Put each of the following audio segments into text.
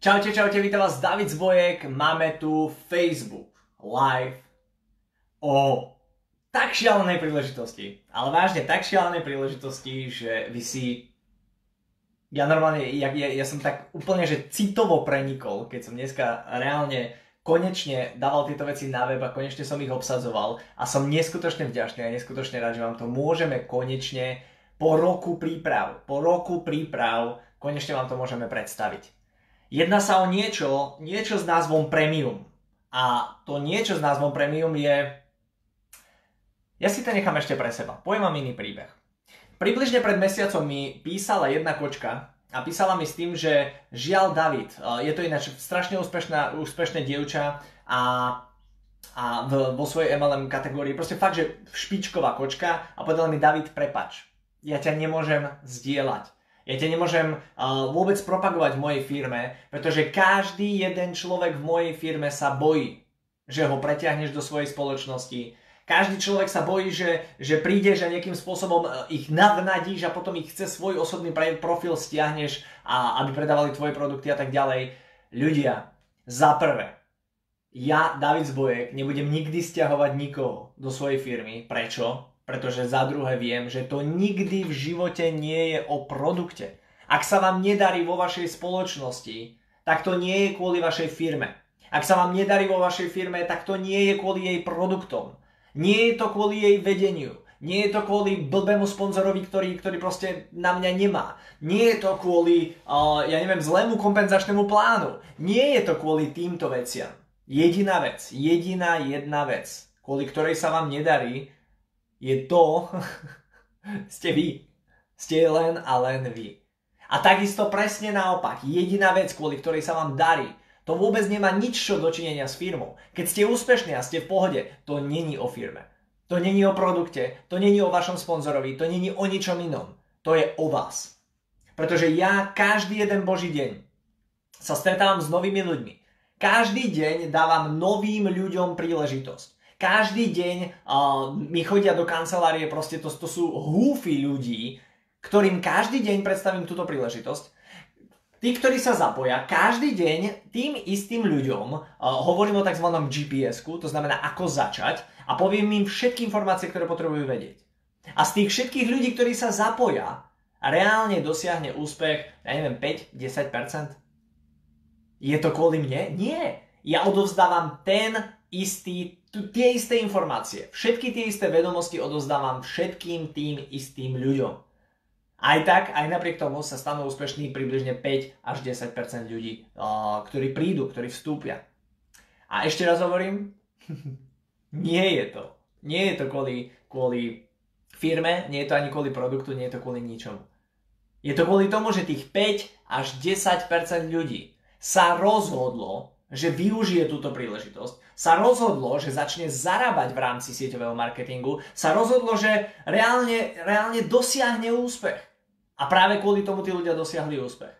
Čaute, čaute, vítam vás David Zbojek. Máme tu Facebook Live o tak šialenej príležitosti. Ale vážne, tak šialenej príležitosti, že vy si... Ja normálne, ja, ja, ja som tak úplne, že citovo prenikol, keď som dneska reálne konečne dával tieto veci na web a konečne som ich obsadzoval a som neskutočne vďačný a neskutočne rád, že vám to môžeme konečne po roku príprav, po roku príprav, konečne vám to môžeme predstaviť. Jedná sa o niečo, niečo s názvom premium. A to niečo s názvom premium je... Ja si to nechám ešte pre seba. Poviem vám iný príbeh. Približne pred mesiacom mi písala jedna kočka a písala mi s tým, že žiaľ David, e, je to ináč strašne úspešná, úspešné dievča a a v, vo svojej MLM kategórii, proste fakt, že špičková kočka a povedala mi David, prepač, ja ťa nemôžem zdieľať ja ťa nemôžem uh, vôbec propagovať v mojej firme, pretože každý jeden človek v mojej firme sa bojí, že ho preťahneš do svojej spoločnosti. Každý človek sa bojí, že, že prídeš a nejakým spôsobom ich navnadíš a potom ich chce svoj osobný profil stiahneš a aby predávali tvoje produkty a tak ďalej. Ľudia, za prvé, ja, David Zbojek, nebudem nikdy stiahovať nikoho do svojej firmy. Prečo? Pretože za druhé viem, že to nikdy v živote nie je o produkte. Ak sa vám nedarí vo vašej spoločnosti, tak to nie je kvôli vašej firme. Ak sa vám nedarí vo vašej firme, tak to nie je kvôli jej produktom. Nie je to kvôli jej vedeniu. Nie je to kvôli blbému sponzorovi, ktorý, ktorý proste na mňa nemá. Nie je to kvôli, uh, ja neviem, zlému kompenzačnému plánu. Nie je to kvôli týmto veciam. Jediná vec, jediná jedna vec, kvôli ktorej sa vám nedarí, je to, ste vy. Ste len a len vy. A takisto presne naopak, jediná vec, kvôli ktorej sa vám darí, to vôbec nemá nič čo dočinenia s firmou. Keď ste úspešní a ste v pohode, to není o firme. To není o produkte, to není o vašom sponzorovi, to není o ničom inom. To je o vás. Pretože ja každý jeden boží deň sa stretávam s novými ľuďmi. Každý deň dávam novým ľuďom príležitosť. Každý deň uh, mi chodia do kancelárie, proste to, to sú húfy ľudí, ktorým každý deň predstavím túto príležitosť. Tí, ktorí sa zapoja, každý deň tým istým ľuďom uh, hovorím o tzv. GPS-ku, to znamená ako začať a poviem im všetky informácie, ktoré potrebujú vedieť. A z tých všetkých ľudí, ktorí sa zapoja, reálne dosiahne úspech, ja neviem, 5-10%? Je to kvôli mne? Nie. Ja odovzdávam ten istý tie isté informácie, všetky tie isté vedomosti odozdávam všetkým tým istým ľuďom. Aj tak, aj napriek tomu sa stanú úspešní približne 5 až 10% ľudí, ktorí prídu, ktorí vstúpia. A ešte raz hovorím, nie je to. Nie je to kvôli, kvôli firme, nie je to ani kvôli produktu, nie je to kvôli ničomu. Je to kvôli tomu, že tých 5 až 10% ľudí sa rozhodlo, že využije túto príležitosť, sa rozhodlo, že začne zarábať v rámci sieťového marketingu, sa rozhodlo, že reálne, reálne dosiahne úspech. A práve kvôli tomu tí ľudia dosiahli úspech.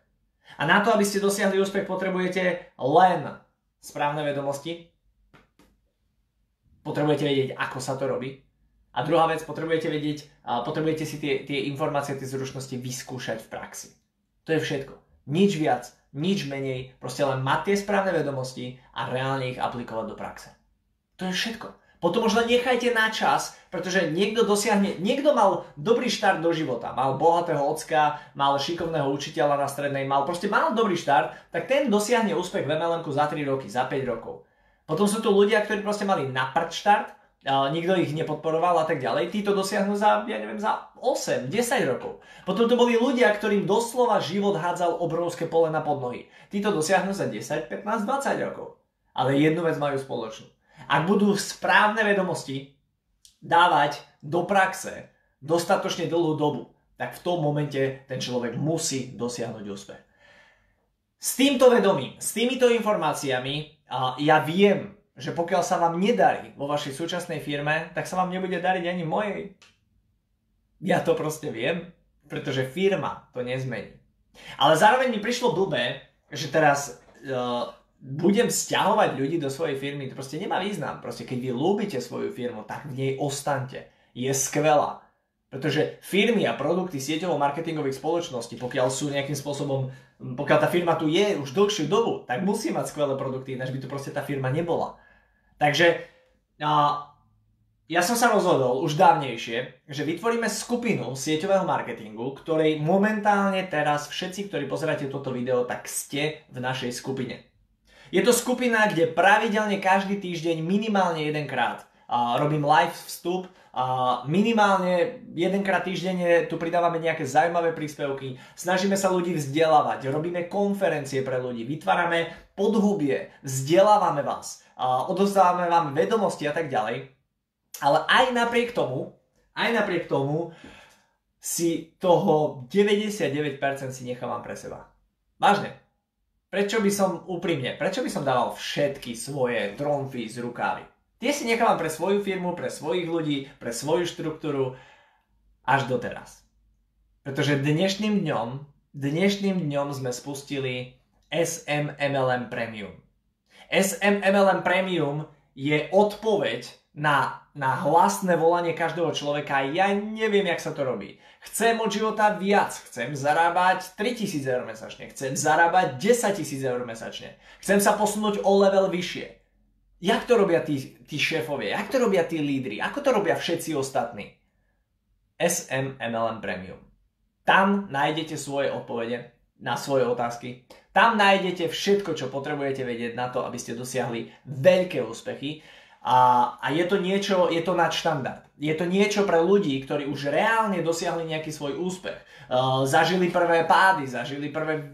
A na to, aby ste dosiahli úspech, potrebujete len správne vedomosti, potrebujete vedieť, ako sa to robí. A druhá vec, potrebujete vedieť, potrebujete si tie, tie informácie, tie zručnosti vyskúšať v praxi. To je všetko. Nič viac nič menej, proste len mať tie správne vedomosti a reálne ich aplikovať do praxe. To je všetko. Potom už len nechajte na čas, pretože niekto dosiahne, niekto mal dobrý štart do života, mal bohatého ocka, mal šikovného učiteľa na strednej, mal proste mal dobrý štart, tak ten dosiahne úspech v MLM za 3 roky, za 5 rokov. Potom sú tu ľudia, ktorí proste mali naprd štart, nikto ich nepodporoval a tak ďalej, tí to dosiahnu za, ja neviem, za 8, 10 rokov. Potom to boli ľudia, ktorým doslova život hádzal obrovské pole na podnohy. Tí to dosiahnu za 10, 15, 20 rokov. Ale jednu vec majú spoločnú. Ak budú správne vedomosti dávať do praxe dostatočne dlhú dobu, tak v tom momente ten človek musí dosiahnuť úspech. S týmto vedomím, s týmito informáciami ja viem, že pokiaľ sa vám nedarí vo vašej súčasnej firme, tak sa vám nebude dariť ani mojej. Ja to proste viem, pretože firma to nezmení. Ale zároveň mi prišlo blbé, že teraz uh, budem stiahovať ľudí do svojej firmy. To proste nemá význam. Proste keď vy ľúbite svoju firmu, tak v nej ostante. Je skvelá. Pretože firmy a produkty sieťovo-marketingových spoločností, pokiaľ sú nejakým spôsobom, pokiaľ tá firma tu je už dlhšiu dobu, tak musí mať skvelé produkty, ináč by tu proste tá firma nebola. Takže a, ja som sa rozhodol už dávnejšie, že vytvoríme skupinu sieťového marketingu, ktorej momentálne teraz všetci, ktorí pozeráte toto video, tak ste v našej skupine. Je to skupina, kde pravidelne každý týždeň minimálne jedenkrát uh, robím live vstup, uh, minimálne jedenkrát týždenne tu pridávame nejaké zaujímavé príspevky, snažíme sa ľudí vzdelávať, robíme konferencie pre ľudí, vytvárame podhubie, vzdelávame vás, odozdávame vám vedomosti a tak ďalej. Ale aj napriek tomu, aj napriek tomu si toho 99% si nechávam pre seba. Vážne. Prečo by som úprimne, prečo by som dával všetky svoje tromfy z rukávy? Tie si nechávam pre svoju firmu, pre svojich ľudí, pre svoju štruktúru až doteraz. Pretože dnešným dňom, dnešným dňom sme spustili SMMLM Premium. SMMLM Premium je odpoveď na, na hlasné volanie každého človeka. Ja neviem, jak sa to robí. Chcem od života viac. Chcem zarábať 3000 eur mesačne. Chcem zarábať 10 000 eur mesačne. Chcem sa posunúť o level vyššie. Jak to robia tí, tí šéfovia? Jak to robia tí lídry? Ako to robia všetci ostatní? SMMLM Premium. Tam nájdete svoje odpovede na svoje otázky. Tam nájdete všetko, čo potrebujete vedieť na to, aby ste dosiahli veľké úspechy a, a je to niečo, je to nadštandard. Je to niečo pre ľudí, ktorí už reálne dosiahli nejaký svoj úspech. Uh, zažili prvé pády, zažili prvé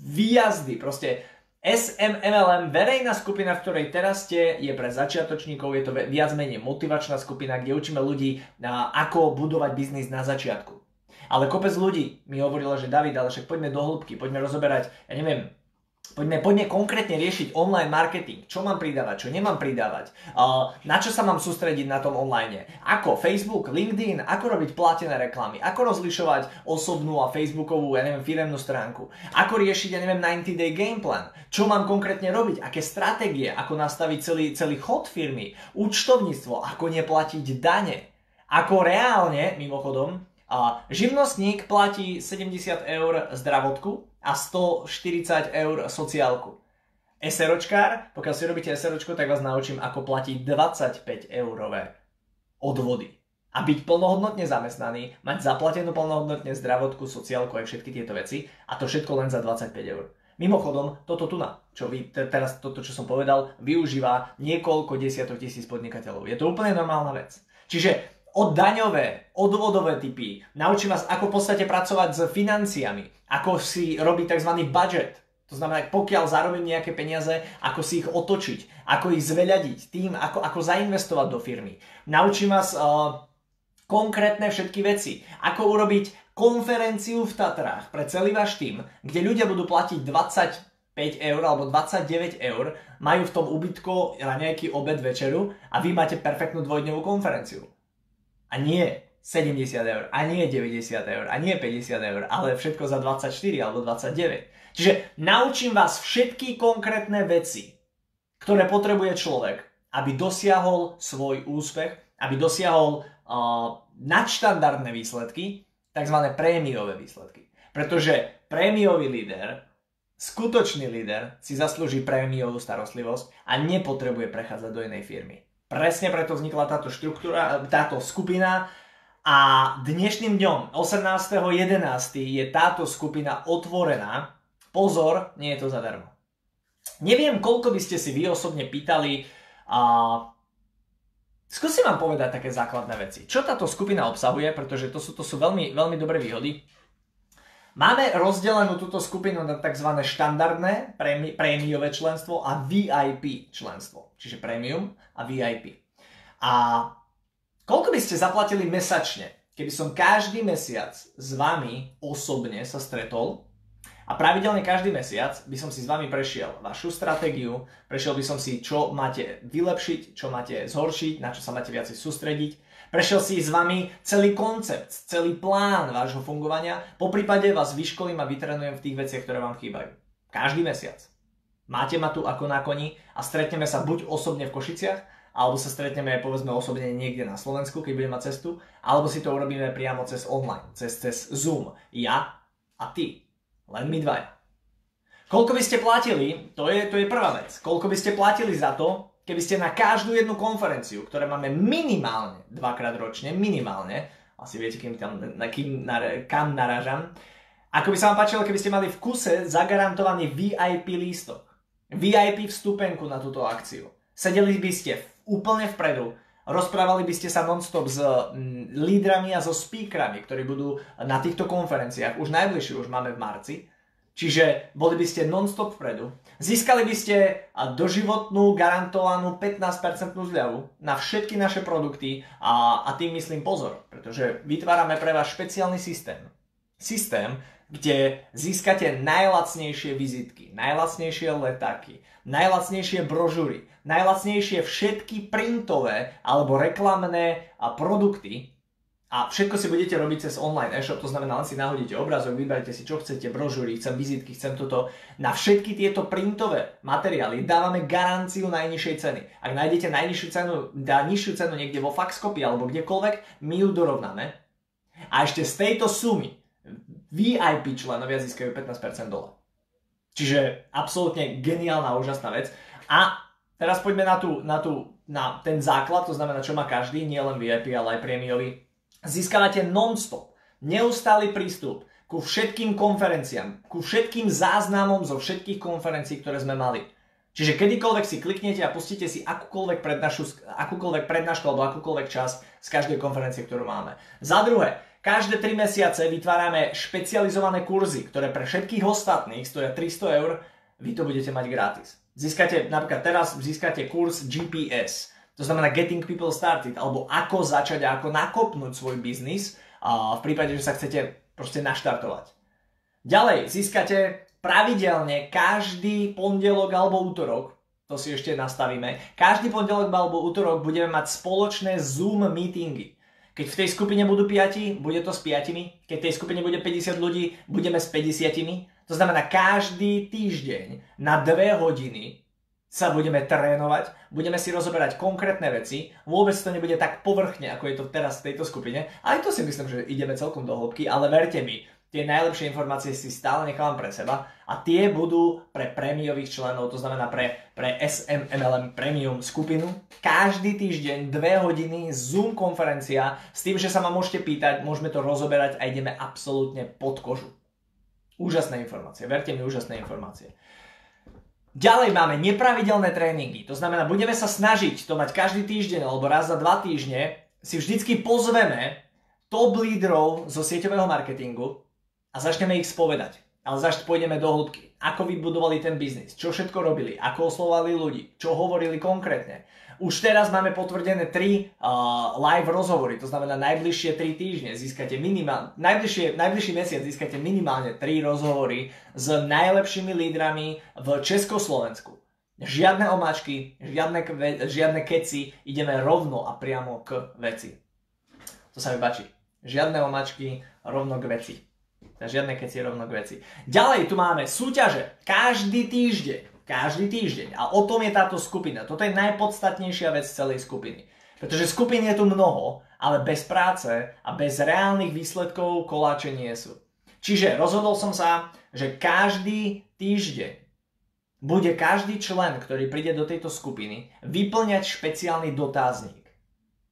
výjazdy, proste SMMLM, verejná skupina, v ktorej teraz ste, je pre začiatočníkov, je to viac menej motivačná skupina, kde učíme ľudí, ako budovať biznis na začiatku. Ale kopec ľudí mi hovorilo, že David, ale však poďme do hĺbky, poďme rozoberať, ja neviem, Poďme, poďme konkrétne riešiť online marketing. Čo mám pridávať, čo nemám pridávať. Uh, na čo sa mám sústrediť na tom online. Ako Facebook, LinkedIn, ako robiť platené reklamy. Ako rozlišovať osobnú a Facebookovú, ja neviem, firemnú stránku. Ako riešiť, ja neviem, 90 day game plan. Čo mám konkrétne robiť, aké stratégie, ako nastaviť celý, celý chod firmy. Účtovníctvo, ako neplatiť dane. Ako reálne, mimochodom, živnostník platí 70 eur zdravotku, a 140 eur sociálku. SROčkár, pokiaľ si robíte SROčko, tak vás naučím, ako platiť 25 eurové odvody. A byť plnohodnotne zamestnaný, mať zaplatenú plnohodnotne zdravotku, sociálku aj všetky tieto veci a to všetko len za 25 eur. Mimochodom, toto tu na, čo vy, teraz toto, čo som povedal, využíva niekoľko desiatok tisíc podnikateľov. Je to úplne normálna vec. Čiže od daňové, odvodové typy, naučím vás, ako v podstate pracovať s financiami, ako si robiť tzv. budget, to znamená, pokiaľ zarobím nejaké peniaze, ako si ich otočiť, ako ich zveľadiť, tým, ako, ako zainvestovať do firmy. Naučím vás uh, konkrétne všetky veci, ako urobiť konferenciu v Tatrách pre celý váš tým, kde ľudia budú platiť 25 eur alebo 29 eur, majú v tom ubytko nejaký obed večeru a vy máte perfektnú dvojdňovú konferenciu. A nie 70 eur, a nie 90 eur, a nie 50 eur, ale všetko za 24 alebo 29. Čiže naučím vás všetky konkrétne veci, ktoré potrebuje človek, aby dosiahol svoj úspech, aby dosiahol uh, nadštandardné výsledky, tzv. prémiové výsledky. Pretože prémiový líder, skutočný líder si zaslúži prémiovú starostlivosť a nepotrebuje prechádzať do inej firmy. Presne preto vznikla táto štruktúra, táto skupina a dnešným dňom, 18.11. je táto skupina otvorená. Pozor, nie je to zadarmo. Neviem, koľko by ste si vy osobne pýtali a skúsim vám povedať také základné veci. Čo táto skupina obsahuje, pretože to sú, to sú veľmi, veľmi dobré výhody. Máme rozdelenú túto skupinu na tzv. štandardné prémiové členstvo a VIP členstvo. Čiže premium a VIP. A koľko by ste zaplatili mesačne, keby som každý mesiac s vami osobne sa stretol a pravidelne každý mesiac by som si s vami prešiel vašu stratégiu, prešiel by som si, čo máte vylepšiť, čo máte zhoršiť, na čo sa máte viacej sústrediť, Prešiel si s vami celý koncept, celý plán vášho fungovania, po prípade vás vyškolím a vytrenujem v tých veciach, ktoré vám chýbajú. Každý mesiac. Máte ma tu ako na koni a stretneme sa buď osobne v Košiciach, alebo sa stretneme povedzme osobne niekde na Slovensku, keď budeme mať cestu, alebo si to urobíme priamo cez online, cez, cez Zoom. Ja a ty. Len my dvaja. Koľko by ste platili, to je, to je prvá vec, koľko by ste platili za to, keby ste na každú jednu konferenciu, ktoré máme minimálne dvakrát ročne, minimálne, asi viete, kým tam, na, kým, na, kam naražam, ako by sa vám páčilo, keby ste mali v kuse zagarantovaný VIP lístok. VIP vstupenku na túto akciu. Sedeli by ste úplne vpredu, rozprávali by ste sa nonstop s mm, lídrami a so speakrami, ktorí budú na týchto konferenciách. Už najbližšie už máme v marci. Čiže boli by ste non-stop vpredu. Získali by ste doživotnú garantovanú 15% zľavu na všetky naše produkty a, a tým myslím pozor, pretože vytvárame pre vás špeciálny systém. Systém, kde získate najlacnejšie vizitky, najlacnejšie letáky, najlacnejšie brožúry, najlacnejšie všetky printové alebo reklamné produkty a všetko si budete robiť cez online e-shop, to znamená len si nahodíte obrazok, vyberete si čo chcete, brožúry, chcem vizitky, chcem toto. Na všetky tieto printové materiály dávame garanciu najnižšej ceny. Ak nájdete najnižšiu cenu, dá nižšiu cenu niekde vo Faxcopy alebo kdekoľvek, my ju dorovnáme. A ešte z tejto sumy VIP členovia získajú 15% dole. Čiže absolútne geniálna, úžasná vec. A teraz poďme na, tú, na, tú, na ten základ, to znamená, čo má každý, nielen VIP, ale aj prémiový. Získavate non-stop, neustály prístup ku všetkým konferenciám, ku všetkým záznamom zo všetkých konferencií, ktoré sme mali. Čiže kedykoľvek si kliknete a pustíte si akúkoľvek prednášku, akúkoľvek prednášku alebo akúkoľvek čas z každej konferencie, ktorú máme. Za druhé, Každé 3 mesiace vytvárame špecializované kurzy, ktoré pre všetkých ostatných stoja 300 eur, vy to budete mať gratis. Získate, napríklad teraz získate kurz GPS, to znamená Getting People Started, alebo ako začať a ako nakopnúť svoj biznis v prípade, že sa chcete proste naštartovať. Ďalej, získate pravidelne každý pondelok alebo útorok, to si ešte nastavíme, každý pondelok alebo útorok budeme mať spoločné Zoom meetingy. Keď v tej skupine budú 5, bude to s 5. Keď v tej skupine bude 50 ľudí, budeme s 50. To znamená, každý týždeň na 2 hodiny sa budeme trénovať, budeme si rozoberať konkrétne veci, vôbec to nebude tak povrchne, ako je to teraz v tejto skupine. Aj to si myslím, že ideme celkom do hĺbky, ale verte mi, tie najlepšie informácie si stále nechávam pre seba a tie budú pre prémiových členov, to znamená pre, pre SMMLM Premium skupinu. Každý týždeň 2 hodiny Zoom konferencia s tým, že sa ma môžete pýtať, môžeme to rozoberať a ideme absolútne pod kožu. Úžasné informácie, verte mi, úžasné informácie. Ďalej máme nepravidelné tréningy, to znamená, budeme sa snažiť to mať každý týždeň alebo raz za dva týždne, si vždycky pozveme top lídrov zo sieťového marketingu, a začneme ich spovedať. Ale začne pôjdeme do hĺbky. Ako vybudovali ten biznis, čo všetko robili, ako oslovali ľudí, čo hovorili konkrétne. Už teraz máme potvrdené 3 uh, live rozhovory, to znamená najbližšie 3 týždne získate minimálne, najbližšie, najbližšie mesiac získate minimálne 3 rozhovory s najlepšími lídrami v Československu. Žiadne omáčky, žiadne, žiadne keci, ideme rovno a priamo k veci. To sa mi páči. Žiadne omáčky, rovno k veci. Žiadne keď si rovno k veci. Ďalej tu máme súťaže. Každý týždeň. Každý týždeň. A o tom je táto skupina. Toto je najpodstatnejšia vec celej skupiny. Pretože skupín je tu mnoho, ale bez práce a bez reálnych výsledkov koláče nie sú. Čiže rozhodol som sa, že každý týždeň bude každý člen, ktorý príde do tejto skupiny, vyplňať špeciálny dotazník.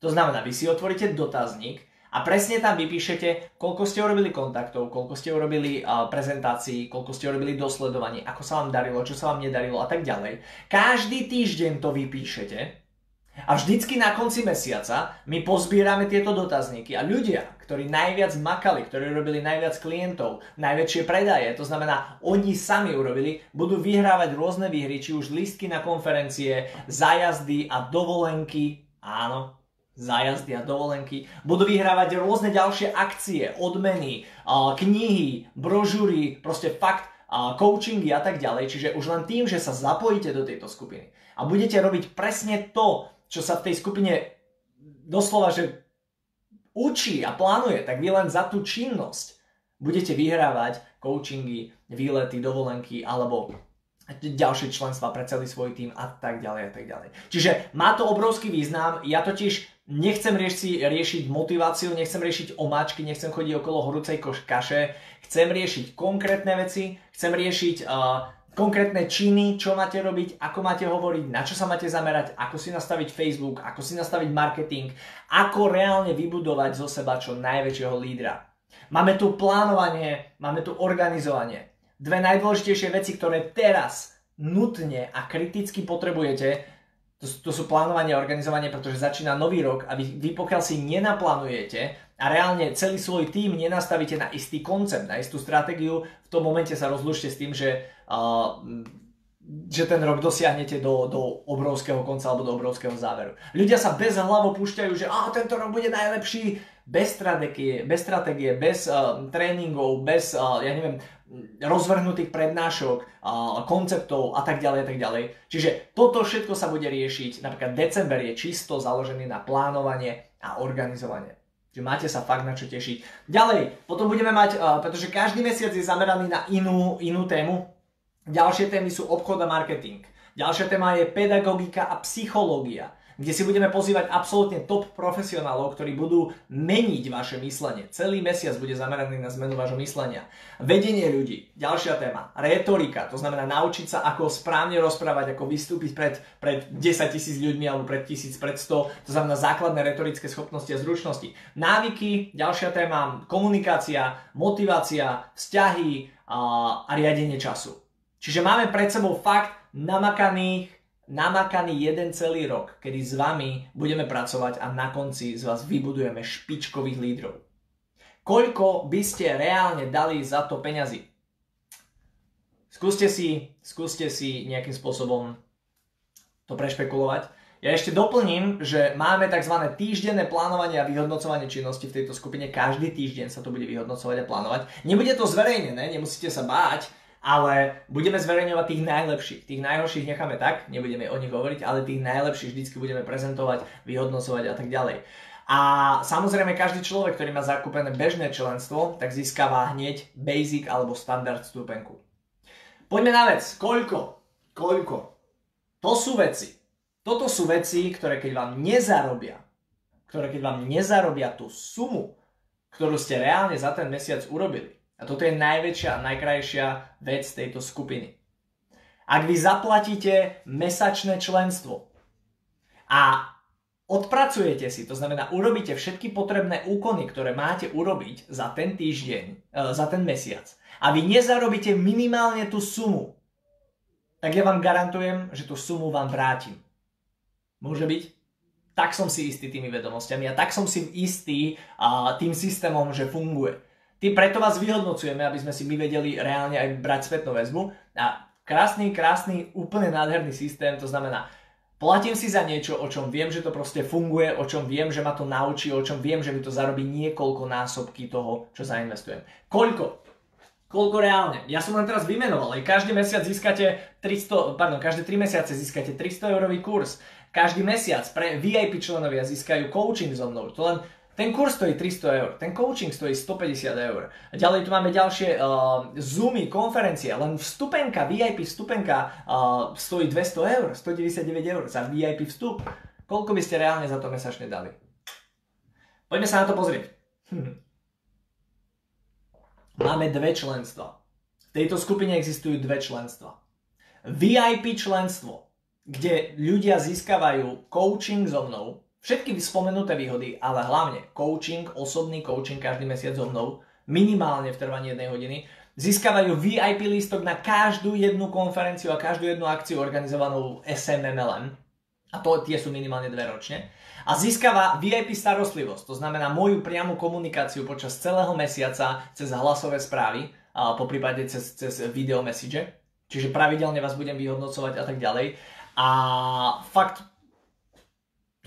To znamená, vy si otvoríte dotazník a presne tam vypíšete, koľko ste urobili kontaktov, koľko ste urobili uh, prezentácií, koľko ste urobili dosledovaní, ako sa vám darilo, čo sa vám nedarilo a tak ďalej. Každý týždeň to vypíšete a vždycky na konci mesiaca my pozbierame tieto dotazníky a ľudia, ktorí najviac makali, ktorí robili najviac klientov, najväčšie predaje, to znamená, oni sami urobili, budú vyhrávať rôzne výhry, či už lístky na konferencie, zájazdy a dovolenky, áno, zájazdy a dovolenky. Budú vyhrávať rôzne ďalšie akcie, odmeny, knihy, brožúry, proste fakt coachingy a tak ďalej. Čiže už len tým, že sa zapojíte do tejto skupiny a budete robiť presne to, čo sa v tej skupine doslova, že učí a plánuje, tak vy len za tú činnosť budete vyhrávať coachingy, výlety, dovolenky alebo ďalšie členstva pre celý svoj tým a tak ďalej a tak ďalej. Čiže má to obrovský význam, ja totiž nechcem rieši, riešiť motiváciu, nechcem riešiť omáčky, nechcem chodiť okolo horúcej kaše, chcem riešiť konkrétne veci, chcem riešiť uh, konkrétne činy, čo máte robiť, ako máte hovoriť, na čo sa máte zamerať, ako si nastaviť Facebook, ako si nastaviť marketing, ako reálne vybudovať zo seba čo najväčšieho lídra. Máme tu plánovanie, máme tu organizovanie dve najdôležitejšie veci, ktoré teraz nutne a kriticky potrebujete, to, to sú plánovanie a organizovanie, pretože začína nový rok a vy, vy pokiaľ si nenaplánujete a reálne celý svoj tým nenastavíte na istý koncept, na istú stratégiu, v tom momente sa rozlučte s tým, že, uh, že ten rok dosiahnete do, do obrovského konca alebo do obrovského záveru. Ľudia sa bez hlavo púšťajú, že ah, tento rok bude najlepší, bez stratégie, bez, stratégie, bez uh, tréningov, bez, uh, ja neviem, rozvrhnutých prednášok, konceptov a tak ďalej a tak ďalej. Čiže toto všetko sa bude riešiť, napríklad december je čisto založený na plánovanie a organizovanie. Čiže máte sa fakt na čo tešiť. Ďalej, potom budeme mať, pretože každý mesiac je zameraný na inú, inú tému, ďalšie témy sú obchod a marketing. Ďalšia téma je pedagogika a psychológia kde si budeme pozývať absolútne top profesionálov, ktorí budú meniť vaše myslenie. Celý mesiac bude zameraný na zmenu vášho myslenia. Vedenie ľudí, ďalšia téma. Retorika, to znamená naučiť sa, ako správne rozprávať, ako vystúpiť pred, pred 10 tisíc ľuďmi alebo pred tisíc, pred 100, to znamená základné retorické schopnosti a zručnosti. Návyky, ďalšia téma, komunikácia, motivácia, vzťahy a, a riadenie času. Čiže máme pred sebou fakt namakaných namakaný jeden celý rok, kedy s vami budeme pracovať a na konci z vás vybudujeme špičkových lídrov. Koľko by ste reálne dali za to peňazí? Skúste si, skúste si nejakým spôsobom to prešpekulovať. Ja ešte doplním, že máme tzv. týždenné plánovanie a vyhodnocovanie činnosti v tejto skupine. Každý týždeň sa to bude vyhodnocovať a plánovať. Nebude to zverejnené, nemusíte sa báť, ale budeme zverejňovať tých najlepších. Tých najhorších necháme tak, nebudeme o nich hovoriť, ale tých najlepších vždycky budeme prezentovať, vyhodnocovať a tak ďalej. A samozrejme každý človek, ktorý má zakúpené bežné členstvo, tak získava hneď basic alebo standard stupenku. Poďme na vec. Koľko? Koľko? To sú veci. Toto sú veci, ktoré keď vám nezarobia, ktoré keď vám nezarobia tú sumu, ktorú ste reálne za ten mesiac urobili, a toto je najväčšia a najkrajšia vec tejto skupiny. Ak vy zaplatíte mesačné členstvo a odpracujete si, to znamená urobíte všetky potrebné úkony, ktoré máte urobiť za ten týždeň, e, za ten mesiac a vy nezarobíte minimálne tú sumu, tak ja vám garantujem, že tú sumu vám vrátim. Môže byť? Tak som si istý tými vedomostiami a tak som si istý tým systémom, že funguje. Tým preto vás vyhodnocujeme, aby sme si my vedeli reálne aj brať spätnú väzbu. A krásny, krásny, úplne nádherný systém, to znamená, platím si za niečo, o čom viem, že to proste funguje, o čom viem, že ma to naučí, o čom viem, že mi to zarobí niekoľko násobky toho, čo zainvestujem. Koľko? Koľko reálne? Ja som len teraz vymenoval, aj každý mesiac získate 300, pardon, každé 3 mesiace získate 300 eurový kurz. Každý mesiac pre VIP členovia získajú coaching so mnou. To len ten kurz stojí 300 eur, ten coaching stojí 150 eur. A ďalej tu máme ďalšie uh, Zoomy, konferencie, len vstupenka, VIP vstupenka uh, stojí 200 eur, 199 eur za VIP vstup. Koľko by ste reálne za to mesačne dali? Poďme sa na to pozrieť. Máme dve členstva. V tejto skupine existujú dve členstva. VIP členstvo, kde ľudia získavajú coaching so mnou, Všetky spomenuté výhody, ale hlavne coaching, osobný coaching každý mesiac so mnou, minimálne v trvaní jednej hodiny, získavajú VIP lístok na každú jednu konferenciu a každú jednu akciu organizovanú SMMLM. A to tie sú minimálne dve ročne. A získava VIP starostlivosť, to znamená moju priamu komunikáciu počas celého mesiaca cez hlasové správy, a po prípade cez, cez video message. Čiže pravidelne vás budem vyhodnocovať a tak ďalej. A fakt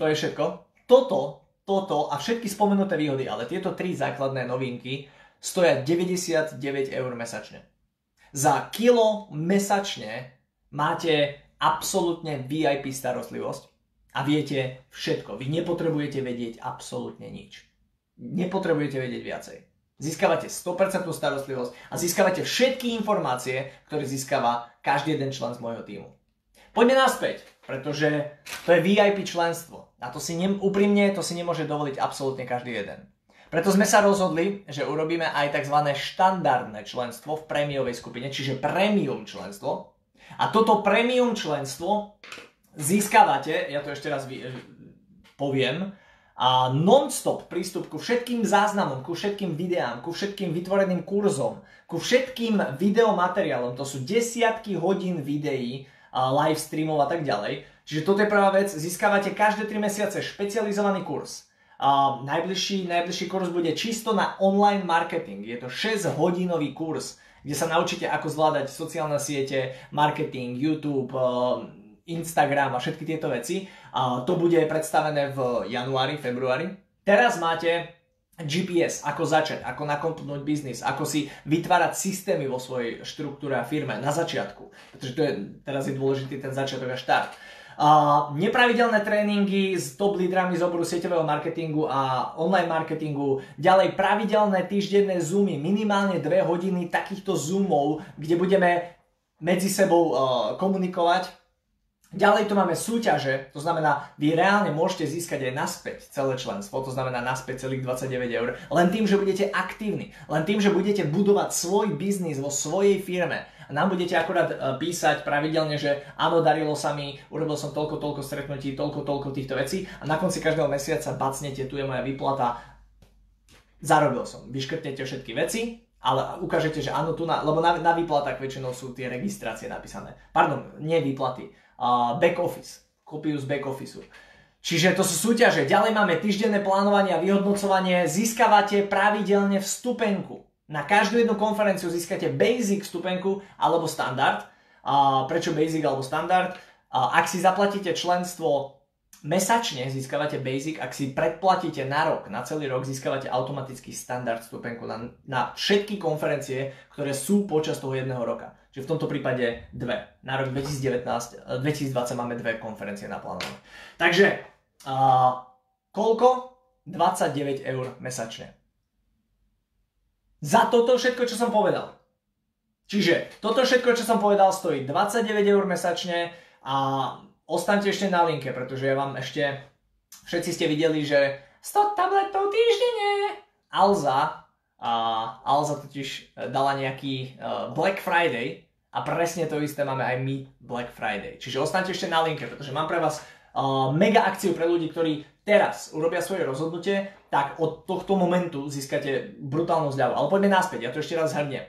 to je všetko. Toto, toto a všetky spomenuté výhody, ale tieto tri základné novinky stoja 99 eur mesačne. Za kilo mesačne máte absolútne VIP starostlivosť a viete všetko. Vy nepotrebujete vedieť absolútne nič. Nepotrebujete vedieť viacej. Získavate 100% starostlivosť a získavate všetky informácie, ktoré získava každý jeden člen z môjho týmu. Poďme naspäť, pretože to je VIP členstvo. A to si ne, úprimne, to si nemôže dovoliť absolútne každý jeden. Preto sme sa rozhodli, že urobíme aj tzv. štandardné členstvo v prémiovej skupine, čiže premium členstvo. A toto premium členstvo získavate, ja to ešte raz vy, poviem, a non-stop prístup ku všetkým záznamom, ku všetkým videám, ku všetkým vytvoreným kurzom, ku všetkým videomateriálom. To sú desiatky hodín videí, live streamov a tak ďalej. Čiže toto je prvá vec, získavate každé 3 mesiace špecializovaný kurz Uh, najbližší, najbližší kurz bude čisto na online marketing. Je to 6 hodinový kurz, kde sa naučíte, ako zvládať sociálne siete, marketing, YouTube, uh, Instagram a všetky tieto veci. Uh, to bude predstavené v januári, februári. Teraz máte GPS, ako začať, ako nakompnúť biznis, ako si vytvárať systémy vo svojej štruktúre a firme na začiatku. Pretože to je, teraz je dôležitý ten začiatok a štart. Nepravidelné tréningy s top lídrami z oboru sieťového marketingu a online marketingu, ďalej pravidelné týždenné zoomy, minimálne 2 hodiny takýchto zoomov, kde budeme medzi sebou uh, komunikovať. Ďalej tu máme súťaže, to znamená, vy reálne môžete získať aj naspäť celé členstvo, to znamená naspäť celých 29 eur, len tým, že budete aktívni, len tým, že budete budovať svoj biznis vo svojej firme nám budete akurát e, písať pravidelne, že áno, darilo sa mi, urobil som toľko, toľko stretnutí, toľko, toľko týchto vecí a na konci každého mesiaca bacnete, tu je moja výplata, zarobil som. Vyškrtnete všetky veci, ale ukážete, že áno, tu na, lebo na, na výplatách väčšinou sú tie registrácie napísané. Pardon, nie výplaty, uh, back office, kopiu z back officeu. Čiže to sú súťaže. Ďalej máme týždenné plánovanie a vyhodnocovanie. Získavate pravidelne vstupenku. Na každú jednu konferenciu získate basic stupenku alebo standard. A prečo basic alebo standard? A ak si zaplatíte členstvo mesačne, získavate basic. Ak si predplatíte na rok, na celý rok, získavate automaticky standard stupenku na, na všetky konferencie, ktoré sú počas toho jedného roka. Čiže v tomto prípade dve. Na rok 2019, 2020 máme dve konferencie naplánované. Takže, uh, koľko? 29 eur mesačne. Za toto všetko, čo som povedal. Čiže toto všetko, čo som povedal, stojí 29 eur mesačne a ostaňte ešte na linke, pretože ja vám ešte, všetci ste videli, že 100 tabletov týždenne. Alza, a Alza totiž dala nejaký uh, Black Friday a presne to isté máme aj my Black Friday. Čiže ostaňte ešte na linke, pretože mám pre vás uh, mega akciu pre ľudí, ktorí teraz urobia svoje rozhodnutie, tak od tohto momentu získate brutálnu zľavu. Ale poďme naspäť, ja to ešte raz zhrniem.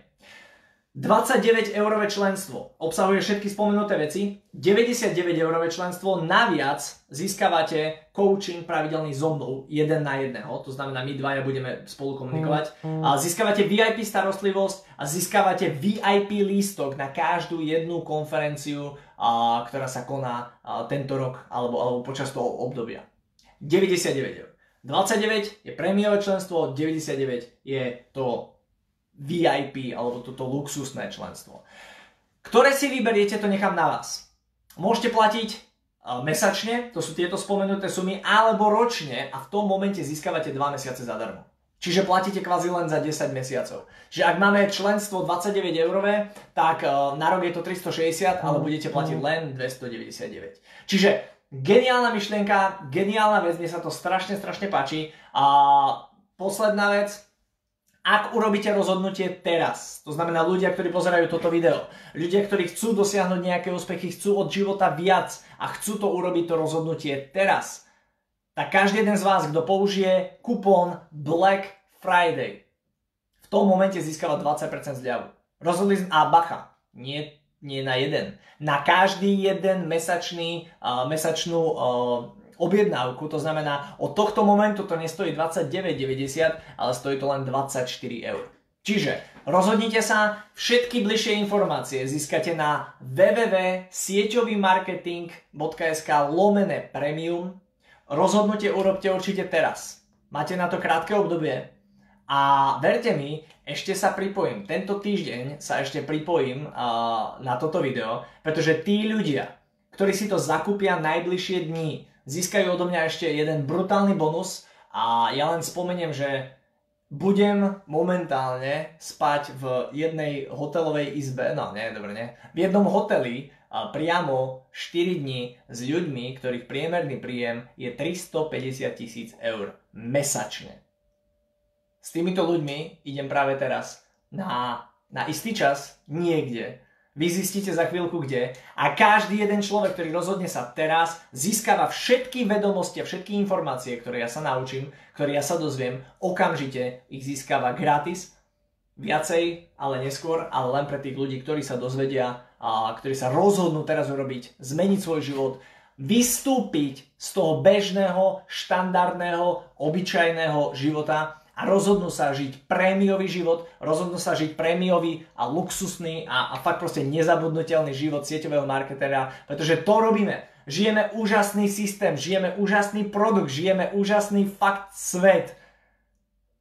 29 eurové členstvo obsahuje všetky spomenuté veci, 99 eurové členstvo, naviac získavate coaching pravidelný so mnou, jeden na jedného, to znamená my dvaja budeme spolu komunikovať, a získavate VIP starostlivosť a získavate VIP lístok na každú jednu konferenciu, a, ktorá sa koná a, tento rok alebo, alebo počas toho obdobia. 99 eur. 29 je prémiové členstvo, 99 je to VIP alebo toto luxusné členstvo. Ktoré si vyberiete, to nechám na vás. Môžete platiť e, mesačne, to sú tieto spomenuté sumy, alebo ročne a v tom momente získavate 2 mesiace zadarmo. Čiže platíte kvázi len za 10 mesiacov. Čiže ak máme členstvo 29 eurové, tak e, na rok je to 360, ale budete platiť len 299. Čiže Geniálna myšlienka, geniálna vec, mne sa to strašne, strašne páči. A posledná vec, ak urobíte rozhodnutie teraz, to znamená ľudia, ktorí pozerajú toto video, ľudia, ktorí chcú dosiahnuť nejaké úspechy, chcú od života viac a chcú to urobiť to rozhodnutie teraz, tak každý jeden z vás, kto použije kupón Black Friday, v tom momente získava 20% zľavu. Rozhodli a bacha, nie nie na jeden. Na každý jeden mesačný, uh, mesačnú uh, objednávku, to znamená od tohto momentu to nestojí 29,90, ale stojí to len 24 eur. Čiže rozhodnite sa, všetky bližšie informácie získate na www.sieťovýmarketing.sk lomene premium. Rozhodnutie urobte určite teraz. Máte na to krátke obdobie, a verte mi, ešte sa pripojím. Tento týždeň sa ešte pripojím uh, na toto video, pretože tí ľudia, ktorí si to zakúpia najbližšie dni, získajú odo mňa ešte jeden brutálny bonus a ja len spomeniem, že budem momentálne spať v jednej hotelovej izbe, no nie, dobre, nie, v jednom hoteli a priamo 4 dní s ľuďmi, ktorých priemerný príjem je 350 tisíc eur mesačne. S týmito ľuďmi idem práve teraz na, na istý čas niekde vy zistíte za chvíľku kde. A každý jeden človek, ktorý rozhodne sa teraz, získava všetky vedomosti a všetky informácie, ktoré ja sa naučím, ktoré ja sa dozviem, okamžite ich získava gratis, viacej, ale neskôr, ale len pre tých ľudí, ktorí sa dozvedia a ktorí sa rozhodnú teraz urobiť, zmeniť svoj život, vystúpiť z toho bežného, štandardného, obyčajného života a rozhodnú sa žiť prémiový život, rozhodnú sa žiť prémiový a luxusný a, a fakt proste nezabudnutelný život sieťového marketera, pretože to robíme. Žijeme úžasný systém, žijeme úžasný produkt, žijeme úžasný fakt svet.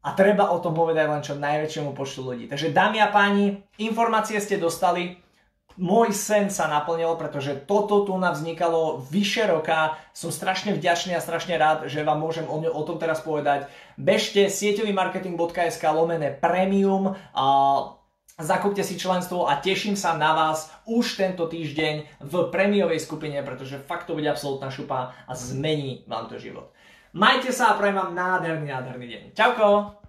A treba o tom povedať len čo najväčšiemu počtu ľudí. Takže dámy a páni, informácie ste dostali, môj sen sa naplnil, pretože toto tu nám vznikalo vyše roka. Som strašne vďačný a strašne rád, že vám môžem o, o tom teraz povedať. Bežte sieťovýmarketing.sk lomené premium a zakúpte si členstvo a teším sa na vás už tento týždeň v premiovej skupine, pretože fakt to bude absolútna šupa a zmení vám to život. Majte sa a prajem vám nádherný, nádherný deň. Čauko!